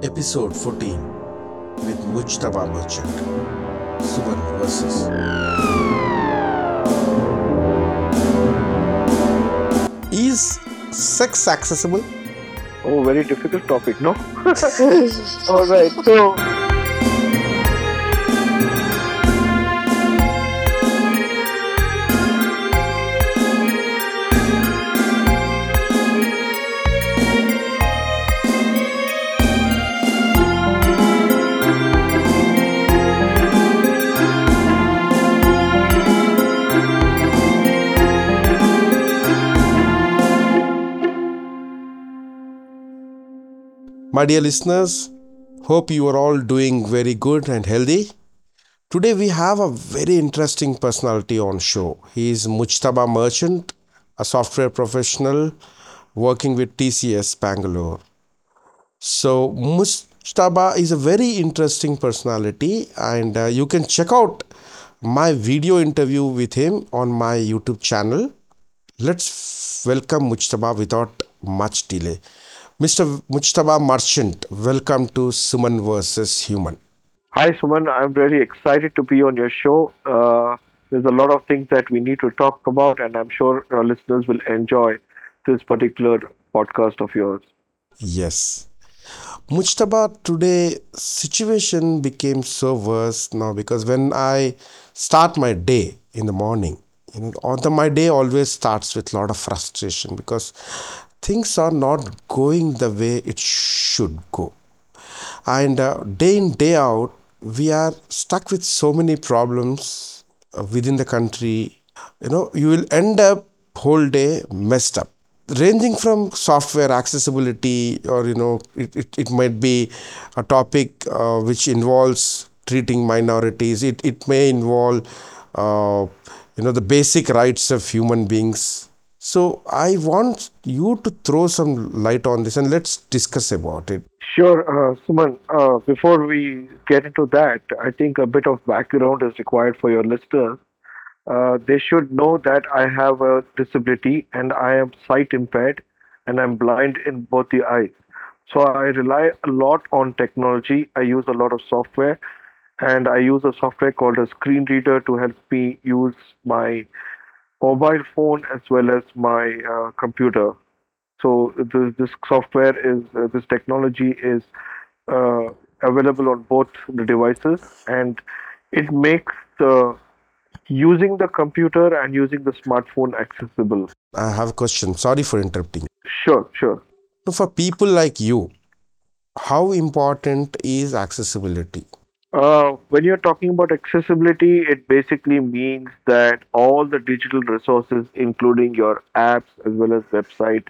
Episode 14 with Mujtaba Merchant. Suman versus. Is sex accessible? Oh, very difficult topic, no? All right. So, My dear listeners, hope you are all doing very good and healthy. Today we have a very interesting personality on show. He is Mujtaba Merchant, a software professional working with TCS Bangalore. So Mujtaba is a very interesting personality and uh, you can check out my video interview with him on my YouTube channel. Let's welcome Mujtaba without much delay. Mr. Mujtaba Merchant, welcome to Suman versus Human. hi, Suman. I'm really excited to be on your show. Uh, there's a lot of things that we need to talk about, and I'm sure our listeners will enjoy this particular podcast of yours. Yes. Mujtaba, today situation became so worse now because when I start my day in the morning, you know, the, my day always starts with a lot of frustration because things are not going the way it should go. And uh, day in, day out, we are stuck with so many problems uh, within the country. You know, you will end up whole day messed up ranging from software accessibility or you know it, it, it might be a topic uh, which involves treating minorities it, it may involve uh, you know the basic rights of human beings so i want you to throw some light on this and let's discuss about it Sure, uh, Suman. Uh, before we get into that, I think a bit of background is required for your listeners. Uh, they should know that I have a disability and I am sight impaired and I'm blind in both the eyes. So I rely a lot on technology. I use a lot of software and I use a software called a screen reader to help me use my mobile phone as well as my uh, computer. So this, this software is uh, this technology is uh, available on both the devices, and it makes the using the computer and using the smartphone accessible. i have a question sorry for interrupting Sure, sure. so for people like you how important is accessibility Uh, when you're talking about accessibility, it basically means that all the digital resources, including your apps as well as website,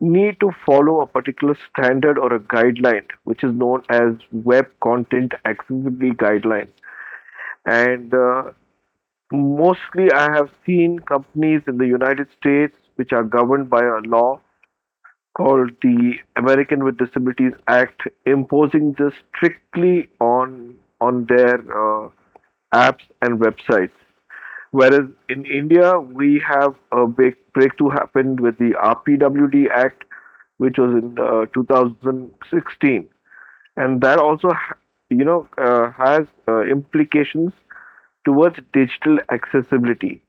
need to follow a particular standard or a guideline, which is known as Web Content Accessibility Guidelines. And uh, mostly, I have seen companies in the United States which are governed by a law called the American with Disabilities Act, imposing this strictly on on their uh, apps and websites. Whereas in India, we have a big breakthrough happened with the RPWD Act, which was in uh, 2016, and that also, you know, uh, has uh, implications towards digital accessibility.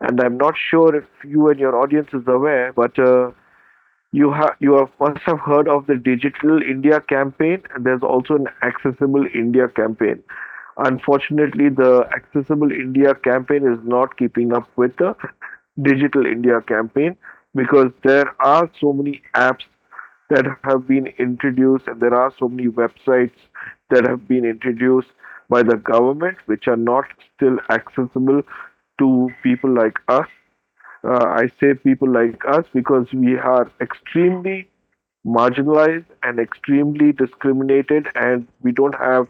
And I'm not sure if you and your audience is aware, but uh, you have you have must have heard of the Digital India campaign, and there's also an Accessible India campaign. Unfortunately, the Accessible India campaign is not keeping up with the Digital India campaign because there are so many apps that have been introduced, and there are so many websites that have been introduced by the government which are not still accessible to people like us. Uh, I say people like us because we are extremely marginalized and extremely discriminated, and we don't have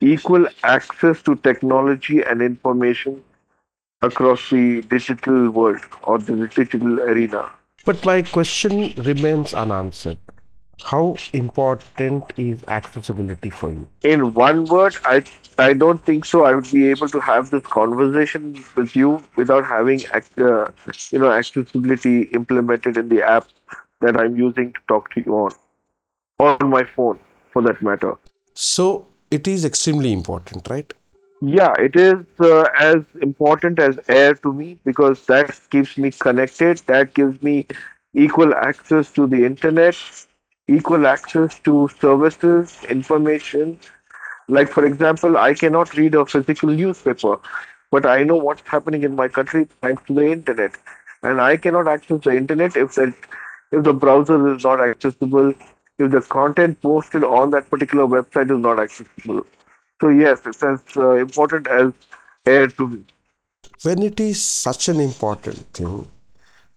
equal access to technology and information across the digital world or the digital arena. But my question remains unanswered. How important is accessibility for you? In one word, I I don't think so. I would be able to have this conversation with you without having uh, you know accessibility implemented in the app that I'm using to talk to you on on my phone. for that matter. So it is extremely important, right? Yeah, it is uh, as important as air to me because that keeps me connected. That gives me equal access to the internet, equal access to services, information. Like, for example, I cannot read a physical newspaper, but I know what's happening in my country thanks to the internet. And I cannot access the internet if that if the browser is not accessible, if the content posted on that particular website is not accessible. So yes, it's as uh, important as air to me. When it is such an important thing,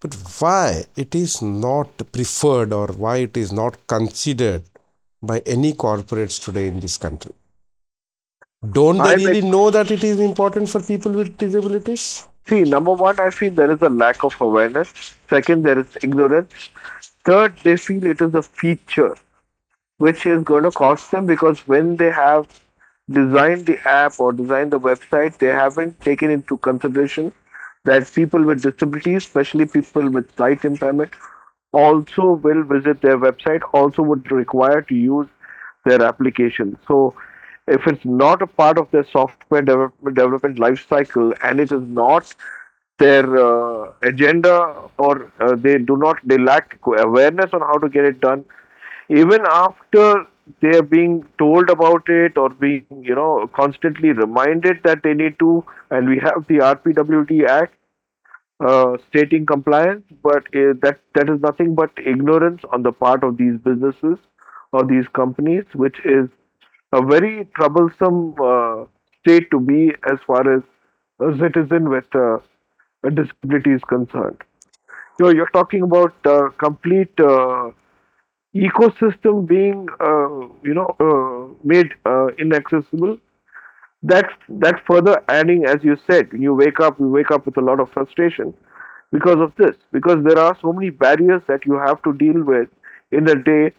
but why it is not preferred or why it is not considered by any corporates today in this country? Don't they I really know that it is important for people with disabilities? see number one, I feel there is a lack of awareness. Second, there is ignorance. Third, they feel it is a feature which is going to cost them because when they have designed the app or designed the website, they haven't taken into consideration that people with disabilities, especially people with sight impairment, also will visit their website, also would require to use their application. So if it's not a part of their software development, development life cycle and it is not their uh, agenda or uh, they do not they lack awareness on how to get it done even after they are being told about it or being you know constantly reminded that they need to and we have the rpwd act uh, stating compliance but uh, that that is nothing but ignorance on the part of these businesses or these companies which is a very troublesome uh, state to be as far as a citizen with uh, a disability is concerned. So you're talking about uh, complete uh, ecosystem being you know made inaccessible that's that further adding as you said you wake up you wake up with a lot of frustration because of this because there are so many barriers that you have to deal with in a day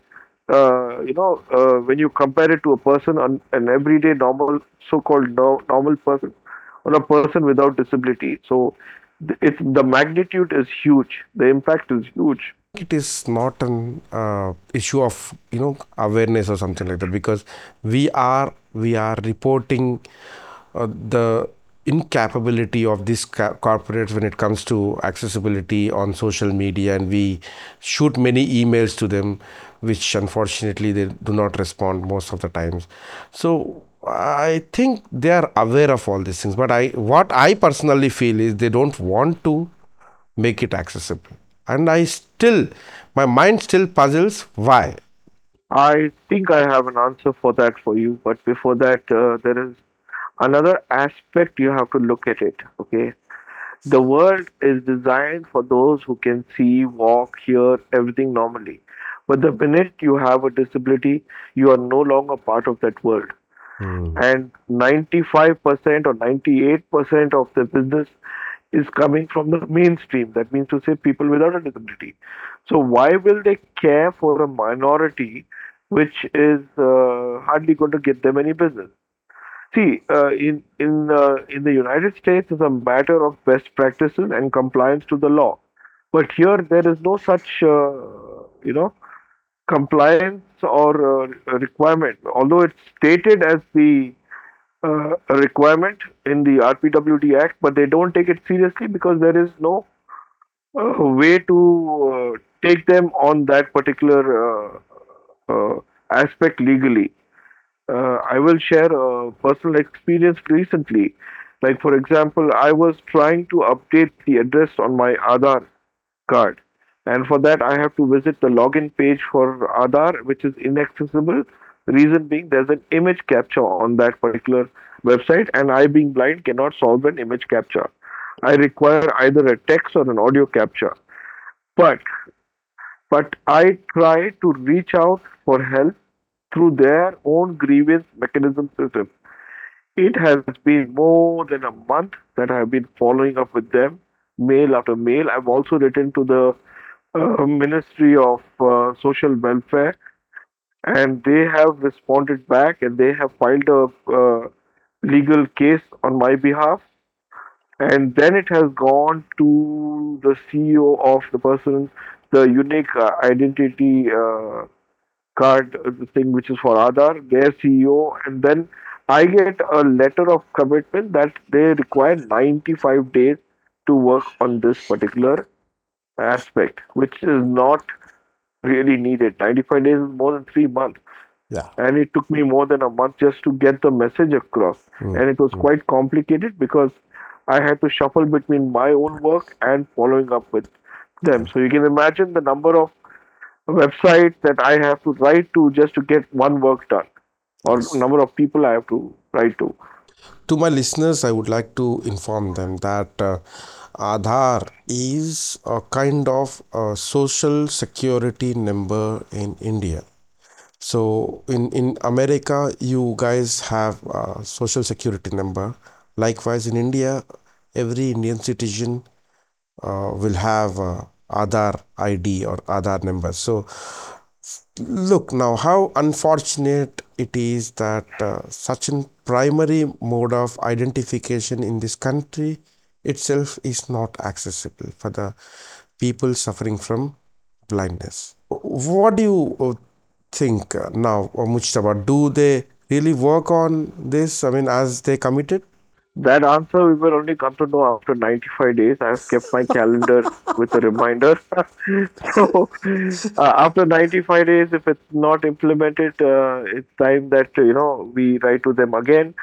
uh, you know uh, when you compare it to a person on an everyday normal so-called no, normal person or a person without disability. So it's the magnitude is huge. The impact is huge it is not an uh, issue of you know awareness or something like that because we are we are reporting uh, the incapability of these ca- corporates when it comes to accessibility on social media and we shoot many emails to them which unfortunately they do not respond most of the times. So i think they are aware of all these things but i what i personally feel is they don't want to make it accessible and i still my mind still puzzles why I think I have an answer for that for you, but before that, uh, there is another aspect you have to look at it. Okay, the world is designed for those who can see, walk, hear everything normally. But the minute you have a disability, you are no longer part of that world. Hmm. And 95% or 98% of the business is coming from the mainstream. That means to say people without a disability. So why will they care for a minority which is uh, hardly going to get them any business? See, uh, in in uh, in the United States, it's a matter of best practices and compliance to the law. But here, there is no such, uh, you know, compliance or uh, requirement. Although it's stated as the uh, requirement in the RPWD Act, but they don't take it seriously because there is no uh, way to uh, take them on that particular uh, uh, aspect legally. I will share a personal experience recently. Like, for example, I was trying to update the address on my Aadhaar card. And for that, I have to visit the login page for Aadhaar, which is inaccessible. Reason being, there's an image CAPTCHA on that particular website, and I, being blind, cannot solve an image CAPTCHA. I require either a text or an audio CAPTCHA. But but I try to reach out for help through their own grievance mechanism system. It has been more than a month that I have been following up with them, mail after mail. I've also written to the uh, Ministry of uh, Social Welfare, and they have responded back and they have filed a uh, legal case on my behalf. And then it has gone to the CEO of the person, the unique uh, identity uh, card uh, thing which is for Aadhaar, their CEO, and then I get a letter of commitment that they require 95 days to work on this particular aspect, which is not really needed. 95 days is more than three months. Yeah. And it took me more than a month just to get the message across. Mm, And it was mm. quite complicated because I had to shuffle between my own work and following up with them. So you can imagine the number of websites that I have to write to just to get one work done, or number of people I have to write to. To my listeners, I would like to inform them that uh, Aadhaar is a kind of a social security number in India. So in, in America, you guys have a social security number. Likewise, in India, every Indian citizen uh, will have a Aadhaar ID or Aadhaar number. So look now how unfortunate it is that uh, such a primary mode of identification in this country itself is not accessible for the people suffering from blindness. What do you uh, think uh, now, uh, Mujtaba? Do they really work on this? I mean, as they committed? That answer we will only come to know after 95 days. I have kept my calendar with a reminder. so, uh, after 95 days, if it's not implemented, uh, it's time that you know we write to them again,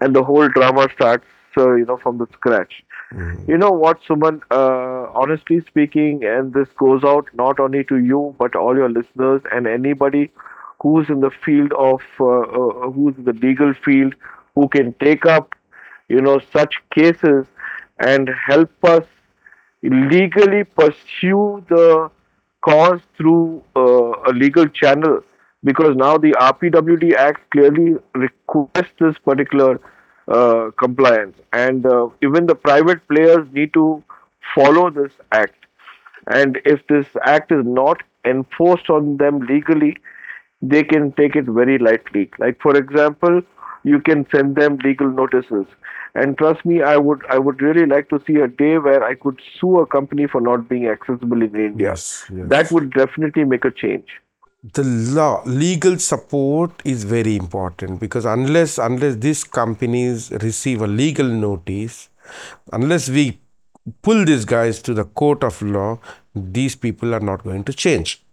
and the whole drama starts. Uh, you know, from the scratch. Mm, You know what, Suman? Uh, honestly speaking, and this goes out not only to you but all your listeners and anybody who's in the field of uh, uh, who's in the legal field who can take up you know such cases and help us legally pursue the cause through uh, a legal channel. Because now the RPWD Act clearly requests this particular uh, compliance. And uh, even the private players need to follow this act. And if this act is not enforced on them legally they can take it very lightly. Like for example, you can send them legal notices. And trust me, I would I would really like to see a day where I could sue a company for not being accessible in India. Yes, yes. That would definitely make a change. the law legal support is very important because unless unless these companies receive a legal notice unless we pull these guys to the court of law these people are not going to change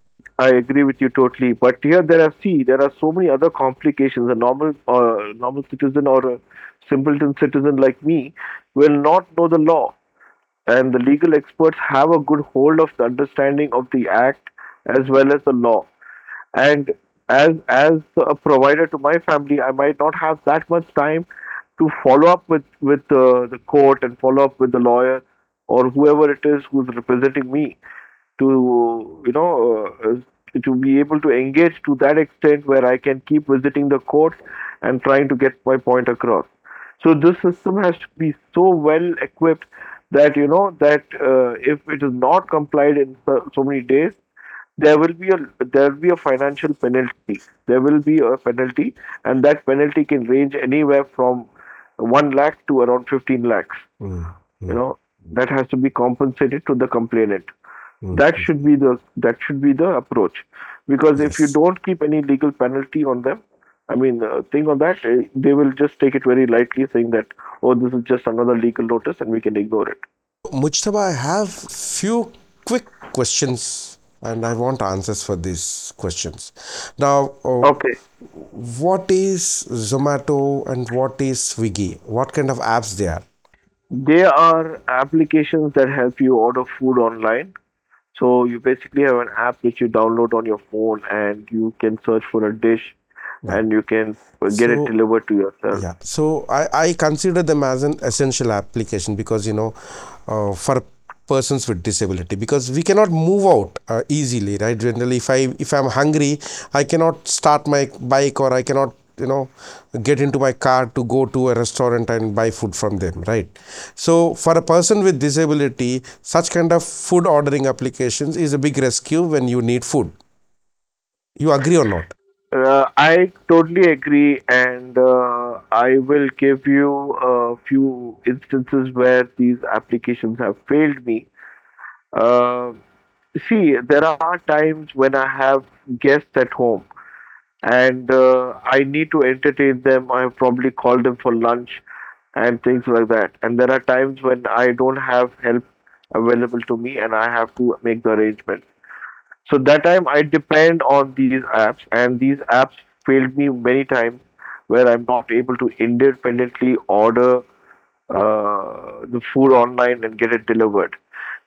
I agree with you totally. But here there are see there are so many other complications. A normal uh, normal citizen or a simpleton citizen like me will not know the law, and the legal experts have a good hold of the understanding of the act as well as the law. And as as a provider to my family, I might not have that much time to follow up with with uh, the court and follow up with the lawyer or whoever it is who's representing me to you know uh, to be able to engage to that extent where I can keep visiting the courts and trying to get my point across. So this system has to be so well equipped that you know that uh, if it is not complied in so, so many days, there will be a there will be a financial penalty. There will be a penalty, and that penalty can range anywhere from one lakh to around fifteen lakhs. Mm, You know that has to be compensated to the complainant mm. that should be the that should be the approach because if you don't keep any legal penalty on them i mean uh, think on that eh, they will just take it very lightly saying that oh this is just another legal notice and we can ignore it Mujtaba, I have few quick questions and I want answers for these questions. Now, uh, okay what is Zomato and what is Swiggy? What kind of apps they are? they are applications that help you order food online so you basically have an app which you download on your phone and you can search for a dish and you can get it delivered to yourself Yeah. So I, I consider them as an essential application because you know, uh, for persons with disability because we cannot move out uh, easily, right? Generally, if I if I'm hungry, I cannot start my bike or I cannot you know get into my car to go to a restaurant and buy food from them right? So for a person with disability such kind of food ordering applications is a big rescue when you need food. You agree or not? Uh, I totally agree, and uh, I will give you a few instances where these applications have failed me. Uh, see, there are times when I have guests at home, and uh, I need to entertain them. I probably call them for lunch and things like that. And there are times when I don't have help available to me and I have to make the arrangement. So that time I depend on these apps, and these apps failed me many times where I'm not able to independently order uh, the food online and get it delivered.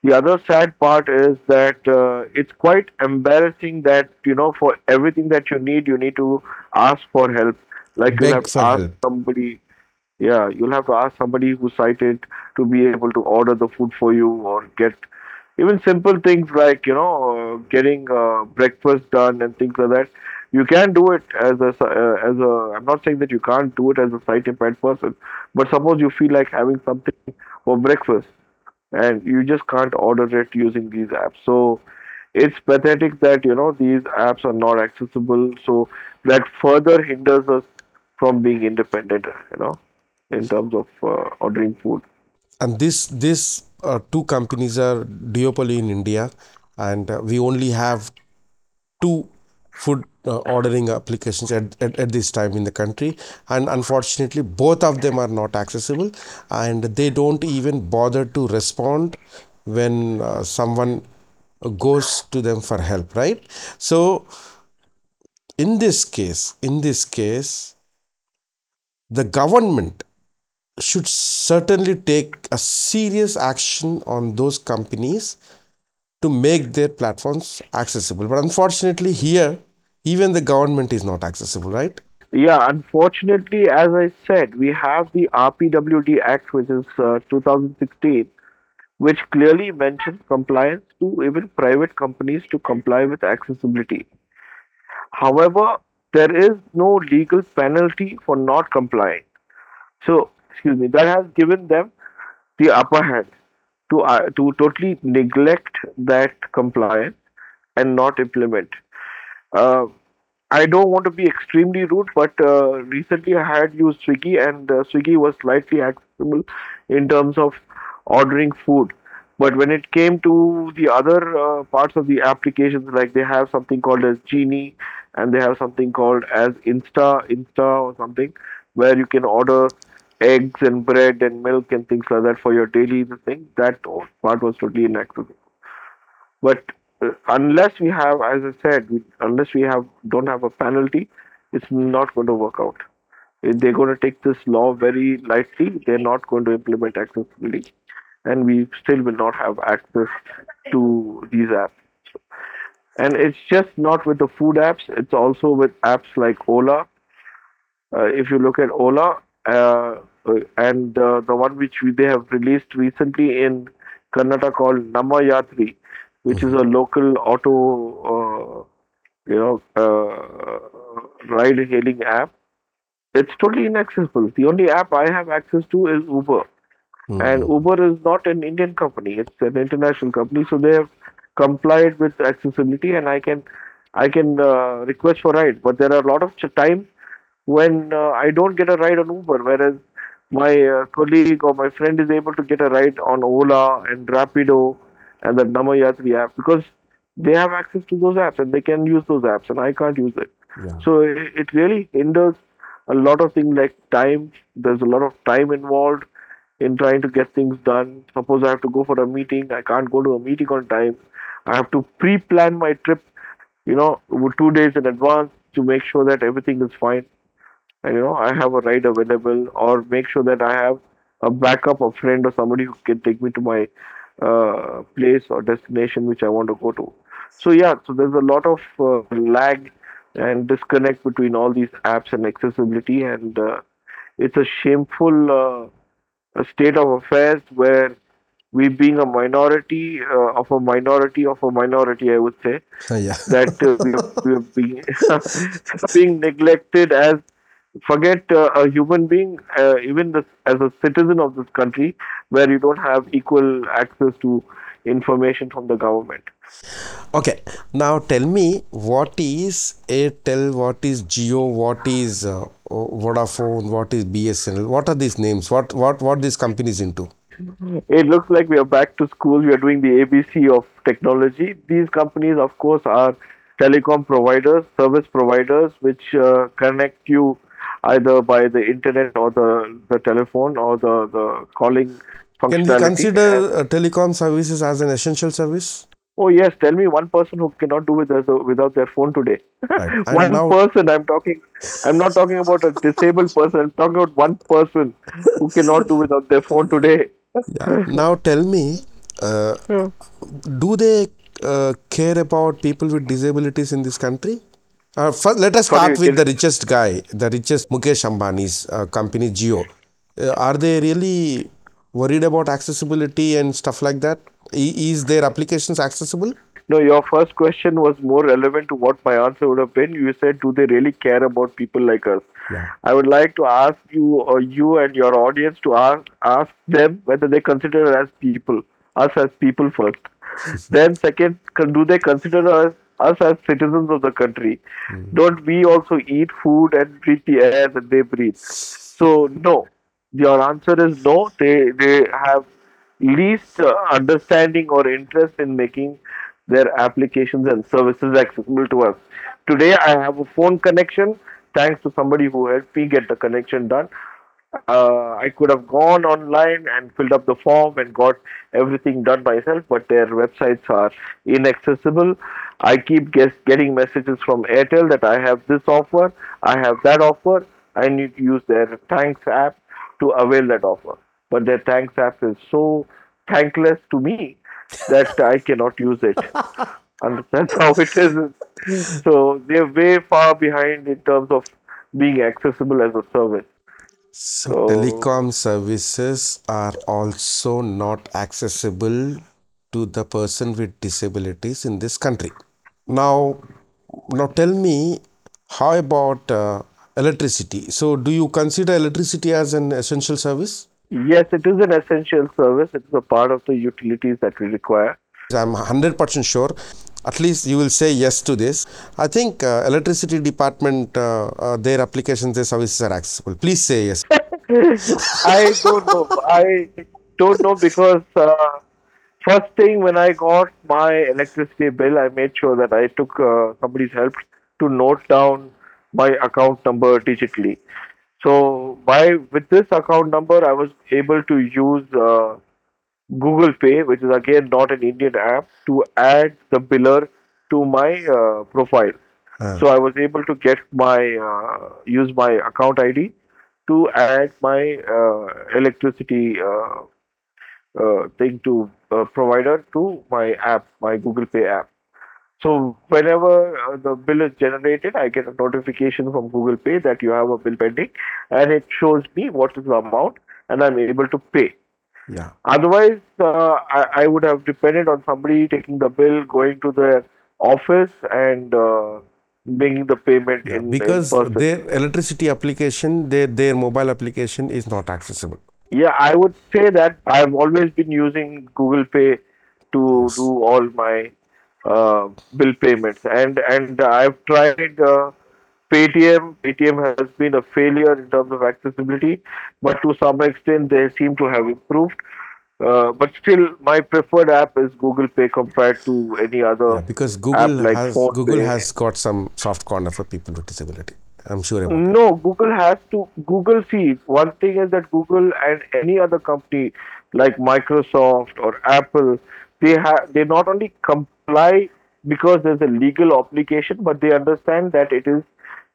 The other sad part is that uh, it's quite embarrassing that you know for everything that you need, you need to ask for help. Like you'll have to ask somebody yeah, you'll have to ask somebody who's sighted to be able to order the food for you or get even simple things like, you know, uh, getting uh, breakfast done and things like that. You can do it as a, uh, as a, I'm not saying that you can't do it as a sight impaired person, but suppose you feel like having something for breakfast and you just can't order it using these apps. So it's pathetic that, you know, these apps are not accessible. So that further hinders us from being independent, you know in terms of uh, ordering food. and this this uh, two companies are duopoly in india and uh, we only have two food uh, ordering applications at, at, at this time in the country. And unfortunately both of them are not accessible. And they don't even bother to respond when uh, someone goes to them for help right? So in this case in this case the government should certainly take a serious action on those companies to make their platforms accessible. But unfortunately, here, even the government is not accessible, right? Yeah, unfortunately, as I said, we have the RPWD Act, which is uh, 2016, which clearly mentions compliance to even private companies to comply with accessibility. However, there is no legal penalty for not complying. So, excuse me, that has given them the upper hand to uh, to totally neglect that compliance and not implement. Uh, I don't want to be extremely rude, but uh, recently I had used Swiggy, and uh, Swiggy was slightly accessible in terms of ordering food. But when it came to the other uh, parts of the applications, like they have something called as Genie, and they have something called as Insta, Insta or something, where you can order eggs and bread and milk and things like that for your daily thing. That part was totally inaccessible. But unless we have, as I said, unless we have don't have a penalty, it's not going to work out. If They're going to take this law very lightly. They're not going to implement accessibility, and we still will not have access to these apps. And it's just not with the food apps. It's also with apps like Ola. Uh, if you look at Ola, uh, and uh, the one which we, they have released recently in Karnataka called Namma Yatri, which is a Mhm. local auto, uh, you know, uh, ride-hailing app. It's totally inaccessible. The only app I have access to is Uber, and Mhm. Uber is not an Indian company; it's an international company. So they have complied with accessibility, and I can, I can uh, request for ride. But there are a lot of ch- times when uh, I don't get a ride on Uber, whereas my uh, colleague or my friend is able to get a ride on Ola and Rapido and the Namma Yatri app because they have access to those apps and they can use those apps and I can't use it. Yeah. So it, it really hinders a lot of things like time. There's a lot of time involved in trying to get things done. Suppose I have to go for a meeting, I can't go to a meeting on time. I have to pre-plan my trip, you know, two days in advance to make sure that everything is fine and you know I have a ride available, or make sure that I have a backup, a friend, or somebody who can take me to my uh, place or destination which I want to go to. So yeah, so there's a lot of uh, lag and disconnect between all these apps and accessibility, and uh, it's a shameful uh, state of affairs where we, being a minority uh, of a minority of a minority, I would say, yeah. that uh, we are, we been being neglected as forget uh, a human being uh, even this, as a citizen of this country where you don't have equal access to information from the government Okay, now tell me what is Airtel, what is Jio, what is uh, Vodafone, what is BSNL? What are these names? What what what these companies into? it looks like we are back to school we are doing the abc of technology these companies of course are telecom providers, service providers, which uh, connect you either by the internet or the, the telephone or the, the calling functionality. Can we consider uh, telecom services as an essential service? Oh yes, tell me one person who cannot do with us without their phone today. Right. One now- person. I'm talking. I'm not talking about a disabled person. I'm talking about one person who cannot do without their phone today. Yeah. Now tell me, uh, Yeah. do they uh, care about people with disabilities in this country? Uh, first, let us Sorry, start with the richest guy, the richest Mukesh Ambani's uh, company, Jio. Uh, are they really worried about accessibility and stuff like that? I- Is their applications accessible? No, your first question was more relevant to what my answer would have been. You said, "Do they really care about people like us?" Yeah. I would like to ask you, or you and your audience, to ask ask them whether they consider us as people, us as people first. then, second, con- do they consider us us as citizens of the country? Don't we also eat food and breathe the air that they breathe? So, no. Your answer is no. They they have least uh, understanding or interest in making their applications and services accessible to us. Today, I have a phone connection thanks to somebody who helped me get the connection done. Uh, I could have gone online and filled up the form and got everything done myself, but their websites are inaccessible. I keep guess, getting messages from Airtel that I have this offer, I have that offer. I need to use their Thanks app to avail that offer. But their Thanks app is so thankless to me that I cannot use it. And that's how it is. So they're way far behind in terms of being accessible as a service. So, So- telecom services are also not accessible to the person with disabilities in this country. Now, now tell me, how about uh, electricity? So, do you consider electricity as an essential service? Yes, it is an essential service. It is a part of the utilities that we require. I'm 100% sure. At least you will say yes to this. I think uh, electricity department, uh, uh, their applications, their services are accessible. Please say yes. I don't know. I don't know because uh, first thing when I got my electricity bill, I made sure that I took uh, somebody's help to note down my account number digitally. So by with this account number, I was able to use uh, Google Pay, which is again not an Indian app, to add the biller to my uh, profile. Ah. So I was able to get my uh, use my account ID to add my uh, electricity uh, thing to uh, provider to my app, my Google Pay app. So whenever uh, the bill is generated, I get a notification from Google Pay that you have a bill pending, and it shows me what is the amount, and I'm able to pay. Yeah. Otherwise, uh, I, I would have depended on somebody taking the bill, going to their office, and uh, making the payment in in because person. their electricity application their their mobile application is not accessible Yeah, I would say that I've always been using Google Pay to do all my uh, bill payments, and and I've tried uh, Paytm. Paytm has been a failure in terms of accessibility, but to some extent they seem to have improved. Uh, but still, my preferred app is Google Pay compared to any other. Yeah, because google like has google Pay. has got some soft corner for people with disability i'm sure about. No, Google has to. Google see one thing is that Google and any other company like Microsoft or Apple, they have they not only comply because there's a legal obligation, but they understand that it is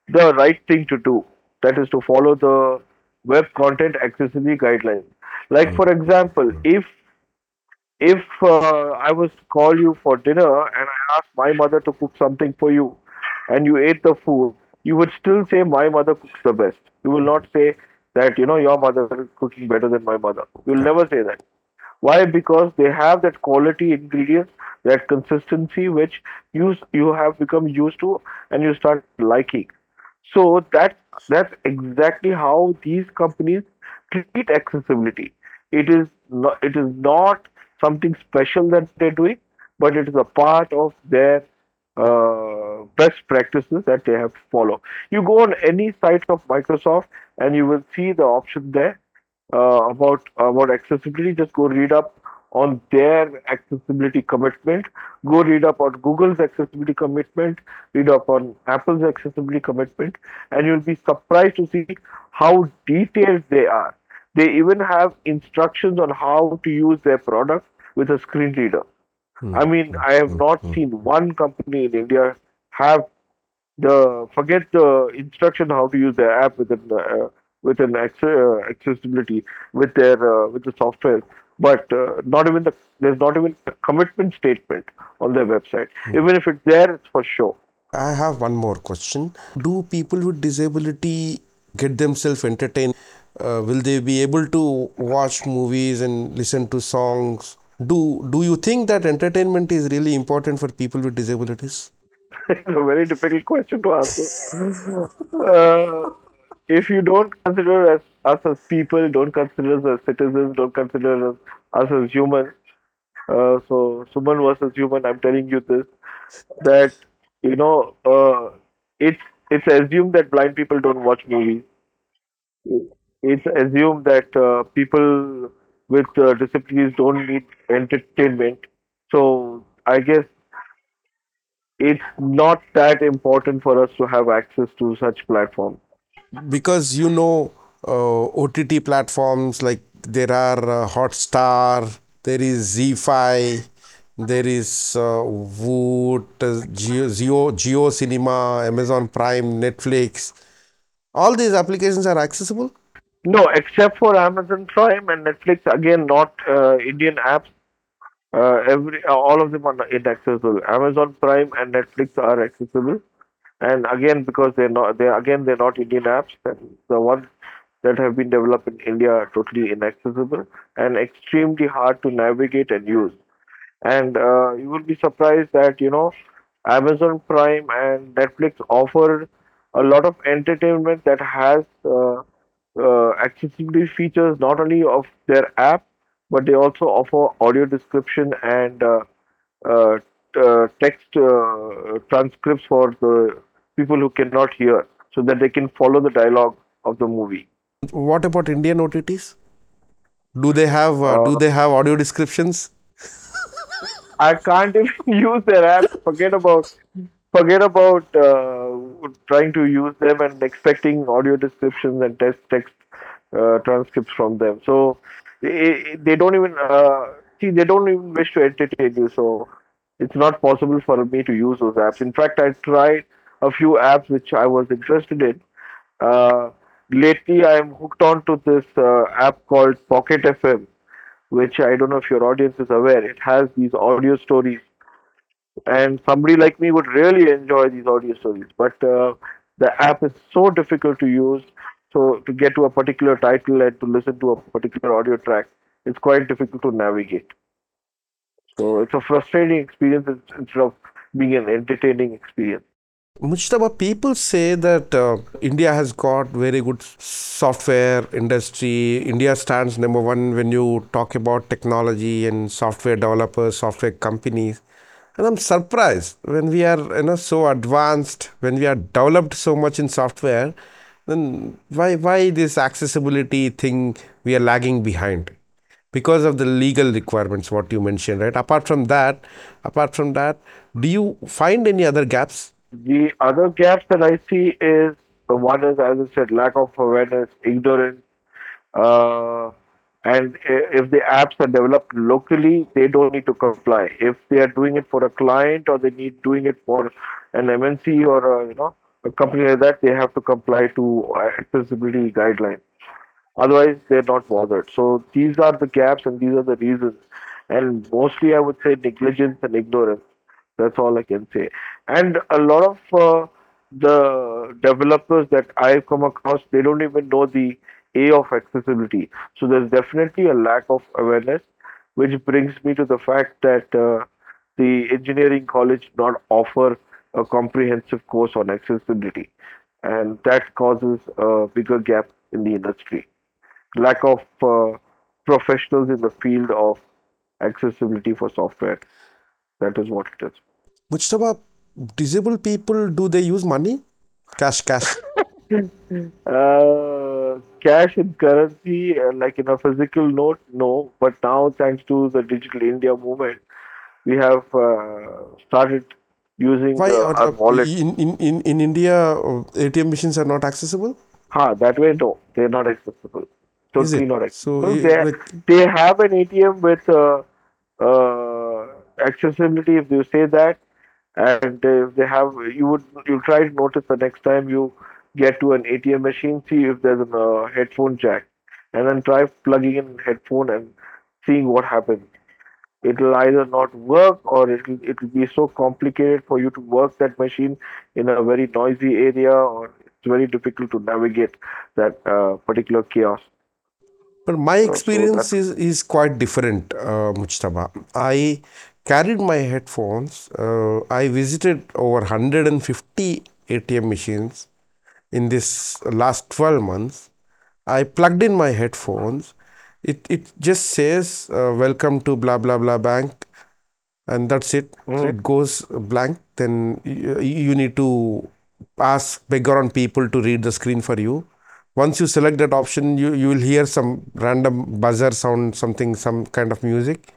the right thing to do. That is to follow the web content accessibility guidelines. Like for example, if if uh, I was to call you for dinner and I asked my mother to cook something for you, and you ate the food, you would still say my mother cooks the best. You will not say that you know your mother is cooking better than my mother. You will never say that. Why? Because they have that quality ingredients, that consistency, which you you have become used to, and you start liking. So that that's exactly how these companies treat accessibility. It is not it is not something special that they're doing, but it is a part of their uh, best practices that they have to follow. You go on any site of Microsoft and you will see the option there uh, about uh, about accessibility. Just go read up on their accessibility commitment. Go read up on Google's accessibility commitment, read up on Apple's accessibility commitment, and you'll be surprised to see how detailed they are. They even have instructions on how to use their product with a screen reader. Hmm. I mean, I have hmm. not hmm. seen one company in India have the forget the instruction how to use their app with an uh, with an uh, accessibility with their uh, with the software, but uh, not even the there's not even a commitment statement on their website. Even if it's there, it's for show. I have one more question. Do people with disability get themselves entertained? Uh, will they be able to watch movies and listen to songs? Do Do you think that entertainment is really important for people with disabilities? It's a very difficult question to answer. Uh, if you don't consider us, us as people, don't consider us as citizens, don't consider us, us as humans. Uh, so, Suman versus human, I'm telling you this that you know uh, it's it's assumed that blind people don't watch movies. It's assumed that uh, people with uh, disabilities don't need entertainment. So I guess it's not that important for us to have access to such platform because you know uh, OTT platforms like there are uh, Hotstar, there is ZEE5, there is uh, Voot, uh, Jio, Jio, Jio Cinema, Amazon Prime, Netflix. All these applications are accessible. No, except for Amazon Prime and Netflix, again, not uh, Indian apps. Uh, every uh, all of them are not inaccessible. Amazon Prime and Netflix are accessible, and again because they're not they again they're not Indian apps. And the ones that have been developed in India are totally inaccessible and extremely hard to navigate and use. And uh, you will be surprised that you know Amazon Prime and Netflix offer a lot of entertainment that has uh, uh, accessibility features not only of their app but they also offer audio description and uh, uh, uh, text uh, transcripts for the people who cannot hear so that they can follow the dialogue of the movie. What about Indian OTTs? Do they have uh, do they have audio descriptions? I can't even use their app. Forget about forget about uh, trying to use them and expecting audio descriptions and text text uh, transcripts from them. So they, they don't even uh, see they don't even wish to entertain you. So it's not possible for me to use those apps. In fact, I tried a few apps which I was interested in. Uh, lately, I am hooked on to this uh, app called Pocket FM, which I don't know if your audience is aware. It has these audio stories and somebody like me would really enjoy these audio stories. But uh, the app is so difficult to use. So to get to a particular title and to listen to a particular audio track, it's quite difficult to navigate. So it's a frustrating experience instead of being an entertaining experience. Mujtaba, people say that uh, India has got very good software industry. India stands number one when you talk about technology and software developers, software companies. And I'm surprised when we are you know so advanced, when we are developed so much in software, then why why this accessibility thing we are lagging behind? Because of the legal requirements, what you mentioned, right? Apart from that, apart from that, do you find any other gaps? The other gaps that I see is the one is, as I said, lack of awareness, ignorance, uh, and if the apps are developed locally, they don't need to comply. If they are doing it for a client or they need doing it for an MNC or a, you know a company like that, they have to comply to accessibility guidelines. Otherwise, they're not bothered. So these are the gaps and these are the reasons. And mostly, I would say negligence and ignorance. That's all I can say. And a lot of uh, the developers that I've come across, they don't even know the A of accessibility. So there's definitely a lack of awareness, which brings me to the fact that uh, the engineering college not offer a comprehensive course on accessibility, and that causes a bigger gap in the industry. Lack of uh, professionals in the field of accessibility for software. That is what it is. Mujtaba, disabled people, do they use money? Cash, cash. Uh, cash in currency, uh, like in a physical note, no. But now, thanks to the Digital India movement, we have uh, started using Why the, our wallet. in, in, in, in India uh, ATM machines are not accessible? Ha, that way, no, they're not accessible. Totally not So accessible. i- They with they have an ATM with uh, uh, accessibility, if you say that, and if they have, you would you try to notice the next time you get to an ATM machine, see if there's a uh, headphone jack, and then try plugging in headphone and seeing what happens. It'll either not work or it'll it'll be so complicated for you to work that machine in a very noisy area, or it's very difficult to navigate that uh, particular chaos. But my So, so experience is, is quite different, uh, Mujtaba. I carried my headphones. Uh, I visited over 150 ATM machines in this last 12 months. I plugged in my headphones. It, it just says, uh, Welcome to blah blah blah bank, and that's it. Mhm. It goes blank. Then you, you need to ask background people to read the screen for you once you select that option you, you will hear some random buzzer sound something some kind of music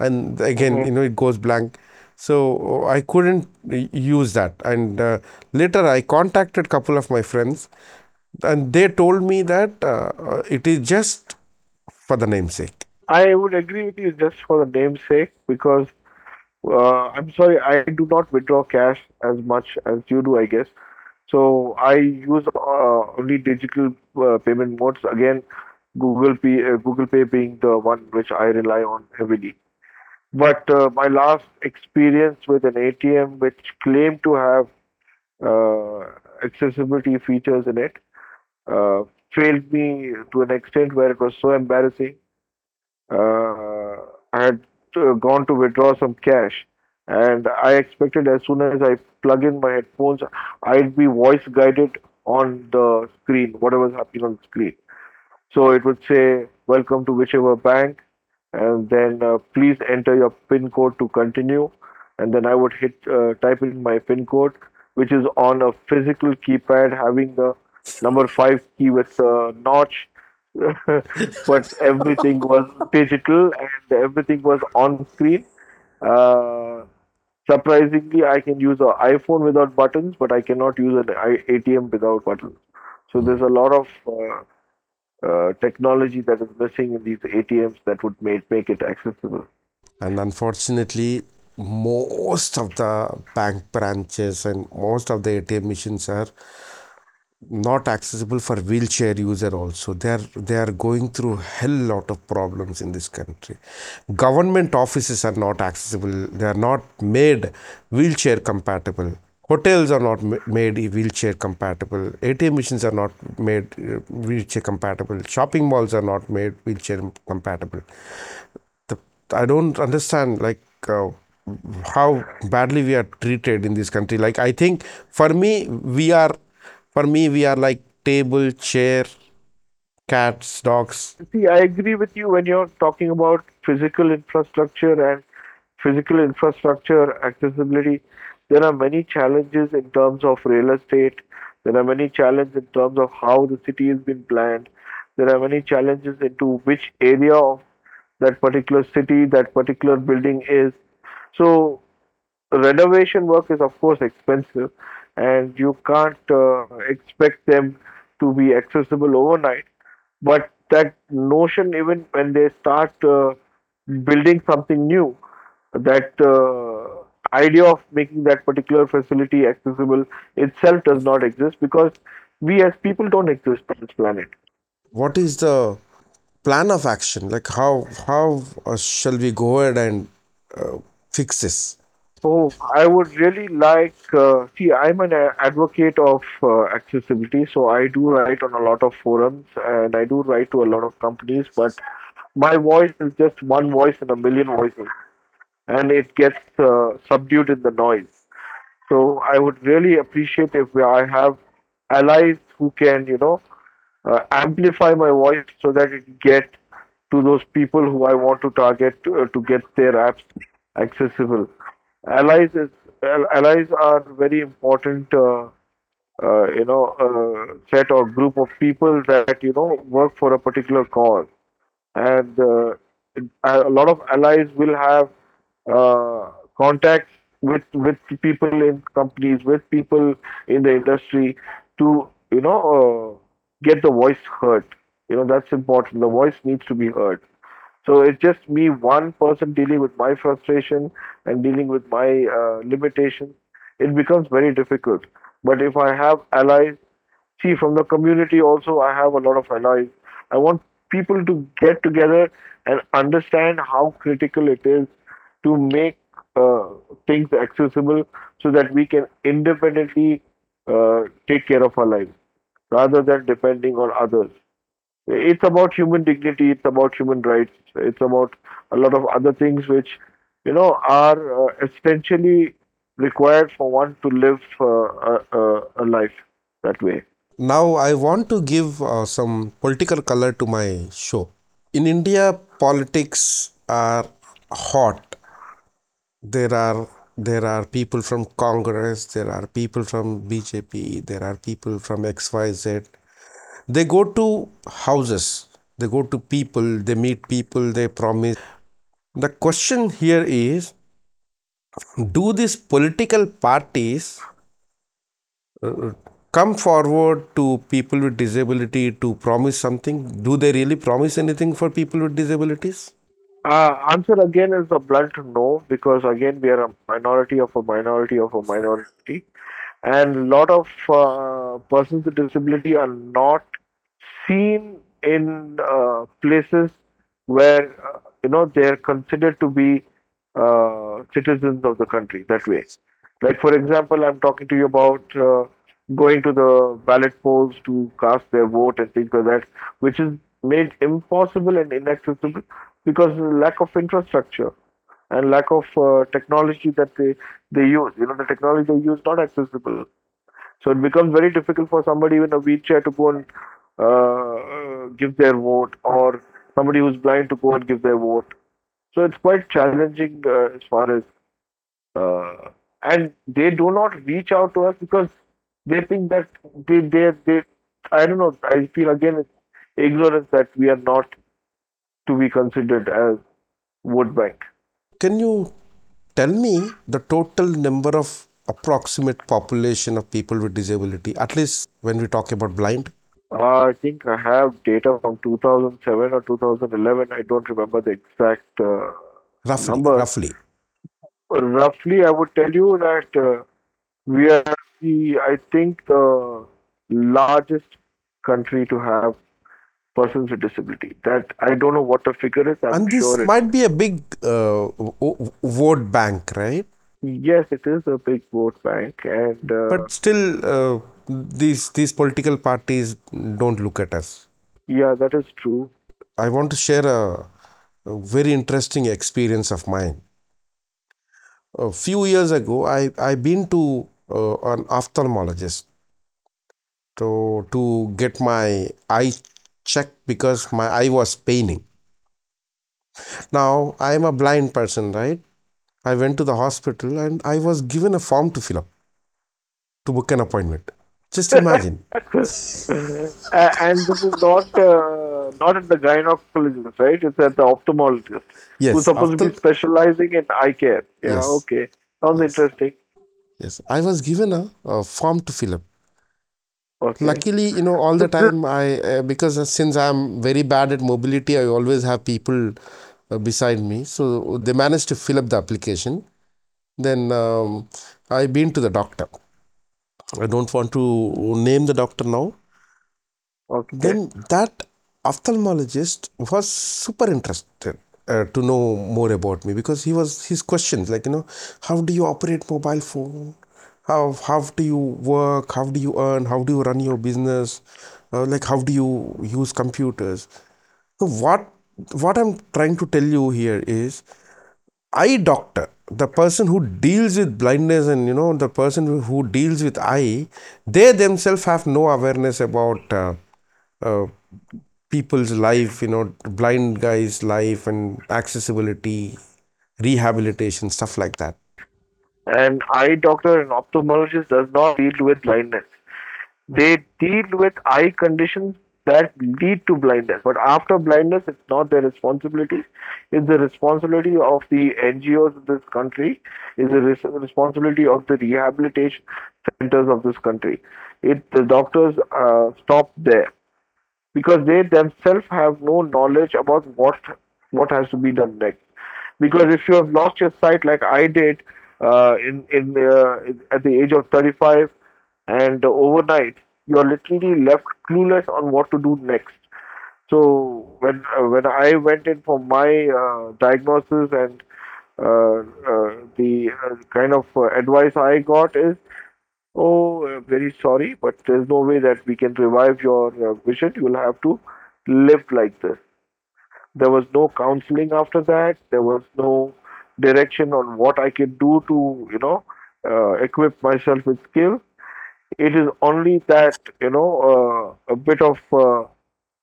and again Mhm. you know it goes blank so i couldn't use that and uh, later i contacted couple of my friends and they told me that uh, it is just for the namesake I would agree with you just for the name's sake because uh, I'm sorry, I do not withdraw cash as much as you do, I guess. So I use uh, only digital uh, payment modes. Again, Google Pay, uh, Google Pay being the one which I rely on heavily. But uh, my last experience with an ATM which claimed to have uh, accessibility features in it failed me to an extent where it was so embarrassing uh, I had uh, gone to withdraw some cash, and I expected as soon as I plug in my headphones, I'd be voice guided on the screen, whatever's happening on the screen. So it would say, Welcome to whichever bank, and then uh, please enter your PIN code to continue. And then I would hit uh, type in my PIN code, which is on a physical keypad having the number five key with a notch. but everything was digital and everything was on screen. Uh, surprisingly, I can use an iPhone without buttons, but I cannot use an ATM without buttons. So there's a lot of uh, uh, technology that is missing in these ATMs that would make make it accessible. and unfortunately most of the bank branches and most of the atm machines are not accessible for wheelchair user also. They are they are going through hell lot of problems in this country. Government offices are not accessible. They are not made wheelchair compatible. Hotels are not made wheelchair compatible. Atm machines are not made uh, wheelchair compatible. Shopping malls are not made wheelchair compatible. The, I don't understand like uh, how badly we are treated in this country. Like I think for me we are for me we are like table, chair, cats, dogs. See, I agree with you when you're talking about physical infrastructure and physical infrastructure accessibility. There are many challenges in terms of real estate. There are many challenges in terms of how the city has been planned. There are many challenges into which area of that particular city, that particular building is. So, renovation work is, of course, expensive, and you can't uh, expect them to be accessible overnight but that notion even when they start uh, building something new that uh, idea of making that particular facility accessible itself does not exist because we as people don't exist on this planet What is the plan of action? Like how how uh, shall we go ahead and uh, fix this? So i would really like uh, see i'm an advocate of uh, accessibility so i do write on a lot of forums and i do write to a lot of companies but my voice is just one voice in a million voices and it gets uh, subdued in the noise. So I would really appreciate if I have allies who can, you know, uh, amplify my voice so that it get to those people who I want to target uh, to get their apps accessible. Allies is allies are very important uh, uh, you know uh, set or group of people that you know work for a particular cause. And uh, a lot of allies will have uh, contacts with with people in companies with people in the industry to you know uh, get the voice heard. You know that's important. The voice needs to be heard so it's just me one person dealing with my frustration and dealing with my uh, limitations it becomes very difficult but if i have allies See, from the community also, I have a lot of allies. I want people to get together and understand how critical it is to make uh, things accessible so that we can independently uh, take care of our lives rather than depending on others. It's about human dignity, it's about human rights, it's about a lot of other things which, you know, are uh, essentially required for one to live uh, a, a, life that way. Now, I want to give uh, some political color to my show. In India, politics are hot. There are there are people from Congress, there are people from BJP, there are people from XYZ. They go to houses, they go to people, they meet people, they promise. The question here is do these political parties uh, come forward to people with disability to promise something? Do they really promise anything for people with disabilities? Uh, answer again is a blunt no because again we are a minority of a minority of a minority, and a lot of uh, persons with disability are not seen in uh, places where uh, you know they are considered to be uh, citizens of the country that way. Like for example, I'm talking to you about uh, going to the ballot polls to cast their vote and things like that, which is made impossible and inaccessible because of the lack of infrastructure and lack of uh, technology that they, they use. You know, the technology they use not accessible. So it becomes very difficult for somebody in a wheelchair to go and uh, uh, give their vote or somebody who's blind to go and give their vote. So it's quite challenging uh, as far as uh, and they do not reach out to us because they think that they they they I don't know. I feel again it's ignorance that we are not to be considered as vote bank. Can you tell me the total number of approximate population of people with disability, at least when we talk about blind? Uh, I think I have data from 2007 or 2011. I don't remember the exact uh, Roughly, number. roughly. Roughly, I would tell you that uh, we are the, I think, the largest country to have persons with disability. That I don't know what the figure is. I'm And this sure it, might be a big uh, vote bank, right? yes, it is a big vote bank, and uh, But still, uh, these these political parties don't look at us. yeah, that is true. I want to share a, a very interesting experience of mine. A few years ago, I I've been to uh, an ophthalmologist to to get my eye checked because my eye was paining. Now I am a blind person, right? I went to the hospital and I was given a form to fill up to book an appointment. Just imagine. Uh, and this is not uh, not at the gynecologist, right? It's at the ophthalmologist Yes, who's supposed to be specializing in eye care. Yeah, Yes. okay, sounds interesting. yes. I was given a, a form to fill up. Okay, Luckily, you know, all the time I uh, because since I'm very bad at mobility, I always have people uh, beside me. So they managed to fill up the application. Then um, I been to the doctor. I don't want to name the doctor now. okay. Then that ophthalmologist was super interested uh, to know more about me because he was his questions like you know how do you operate mobile phone how how do you work? How do you earn? How do you run your business? Uh, like how do you use computers? So what what i'm trying to tell you here is eye doctor the person who deals with blindness and you know the person who deals with eye they themselves have no awareness about uh, uh, people's life you know blind guys life and accessibility rehabilitation stuff like that An eye doctor and ophthalmologist does not deal with blindness. They deal with eye conditions that lead to blindness. But after blindness, it's not their responsibility. It's the responsibility of the NGOs of this country. It's the res- responsibility of the rehabilitation centers of this country. It the doctors uh, stop there because they themselves have no knowledge about what what has to be done next. Because if you have lost your sight like I did uh, in in uh, at the age of 35, and overnight you are literally left clueless on what to do next. So when uh, when I went in for my uh, diagnosis and the kind of advice I got is Oh, very sorry, but there's no way that we can revive your vision. You will have to live like this. There was no counseling after that. There was no direction on what I can do to, you know, uh, equip myself with skill. It is only that, you know, uh, a bit of uh,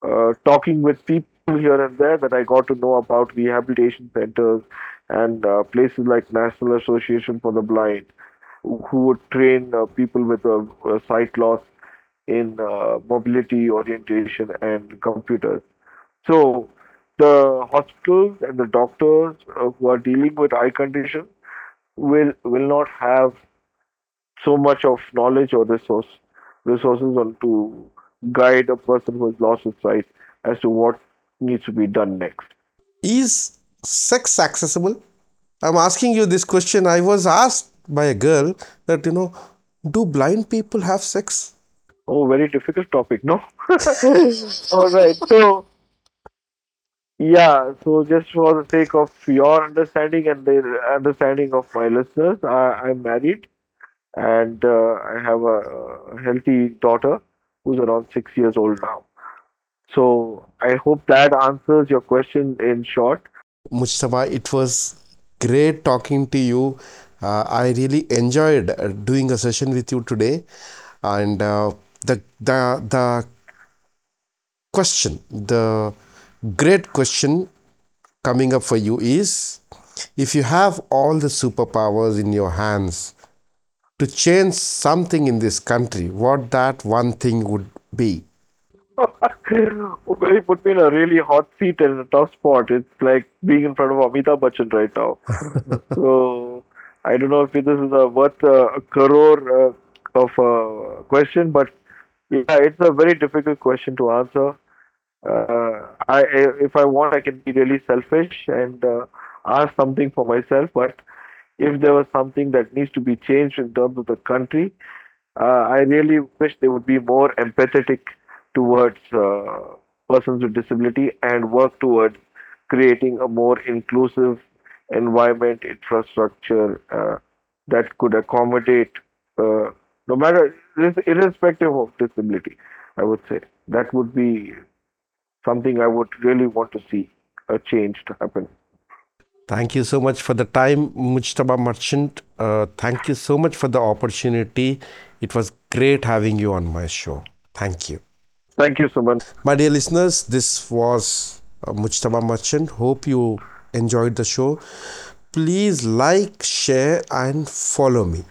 uh, talking with people here and there that I got to know about rehabilitation centers and uh, places like National Association for the Blind who would train uh, people with a, sight loss in mobility orientation and computers. So the hospitals and the doctors uh, who are dealing with eye condition will will not have so much of knowledge or resource resources on to guide a person who has lost his sight as to what needs to be done next. Is sex accessible? I'm asking you this question. I was asked by a girl that, you know, do blind people have sex? Oh, very difficult topic, no? All right. So Yeah, so just for the sake of your understanding and the understanding of my listeners, I, I'm married and uh, I have a, a healthy daughter who's around six years old now. So I hope that answers your question in short. Mujtaba, it was great talking to you. Uh, I really enjoyed uh, doing a session with you today. And uh, the, the, the question, the great question coming up for you is if you have all the superpowers in your hands to change something in this country, what that one thing would be? you put me in a really hot seat and a tough spot. It's like being in front of Amitabh Bachchan right now. so I don't know if this is a worth uh, a crore uh, of a question, but yeah, it's a very difficult question to answer. Uh, I if I want, I can be really selfish and uh, ask something for myself. But if there was something that needs to be changed in terms of the country, uh, I really wish they would be more empathetic towards persons with disability and work towards creating a more inclusive environment, infrastructure uh, that could accommodate, uh, no matter irrespective of disability. I would say that would be something I would really want to see a change to happen. Thank you so much for the time, Mujtaba Merchant. Uh, thank you so much for the opportunity. It was great having you on my show. Thank you. Thank you, Suman. My dear listeners, this was uh, Mujtaba Merchant. Hope you enjoyed the show. Please like, share, and follow me.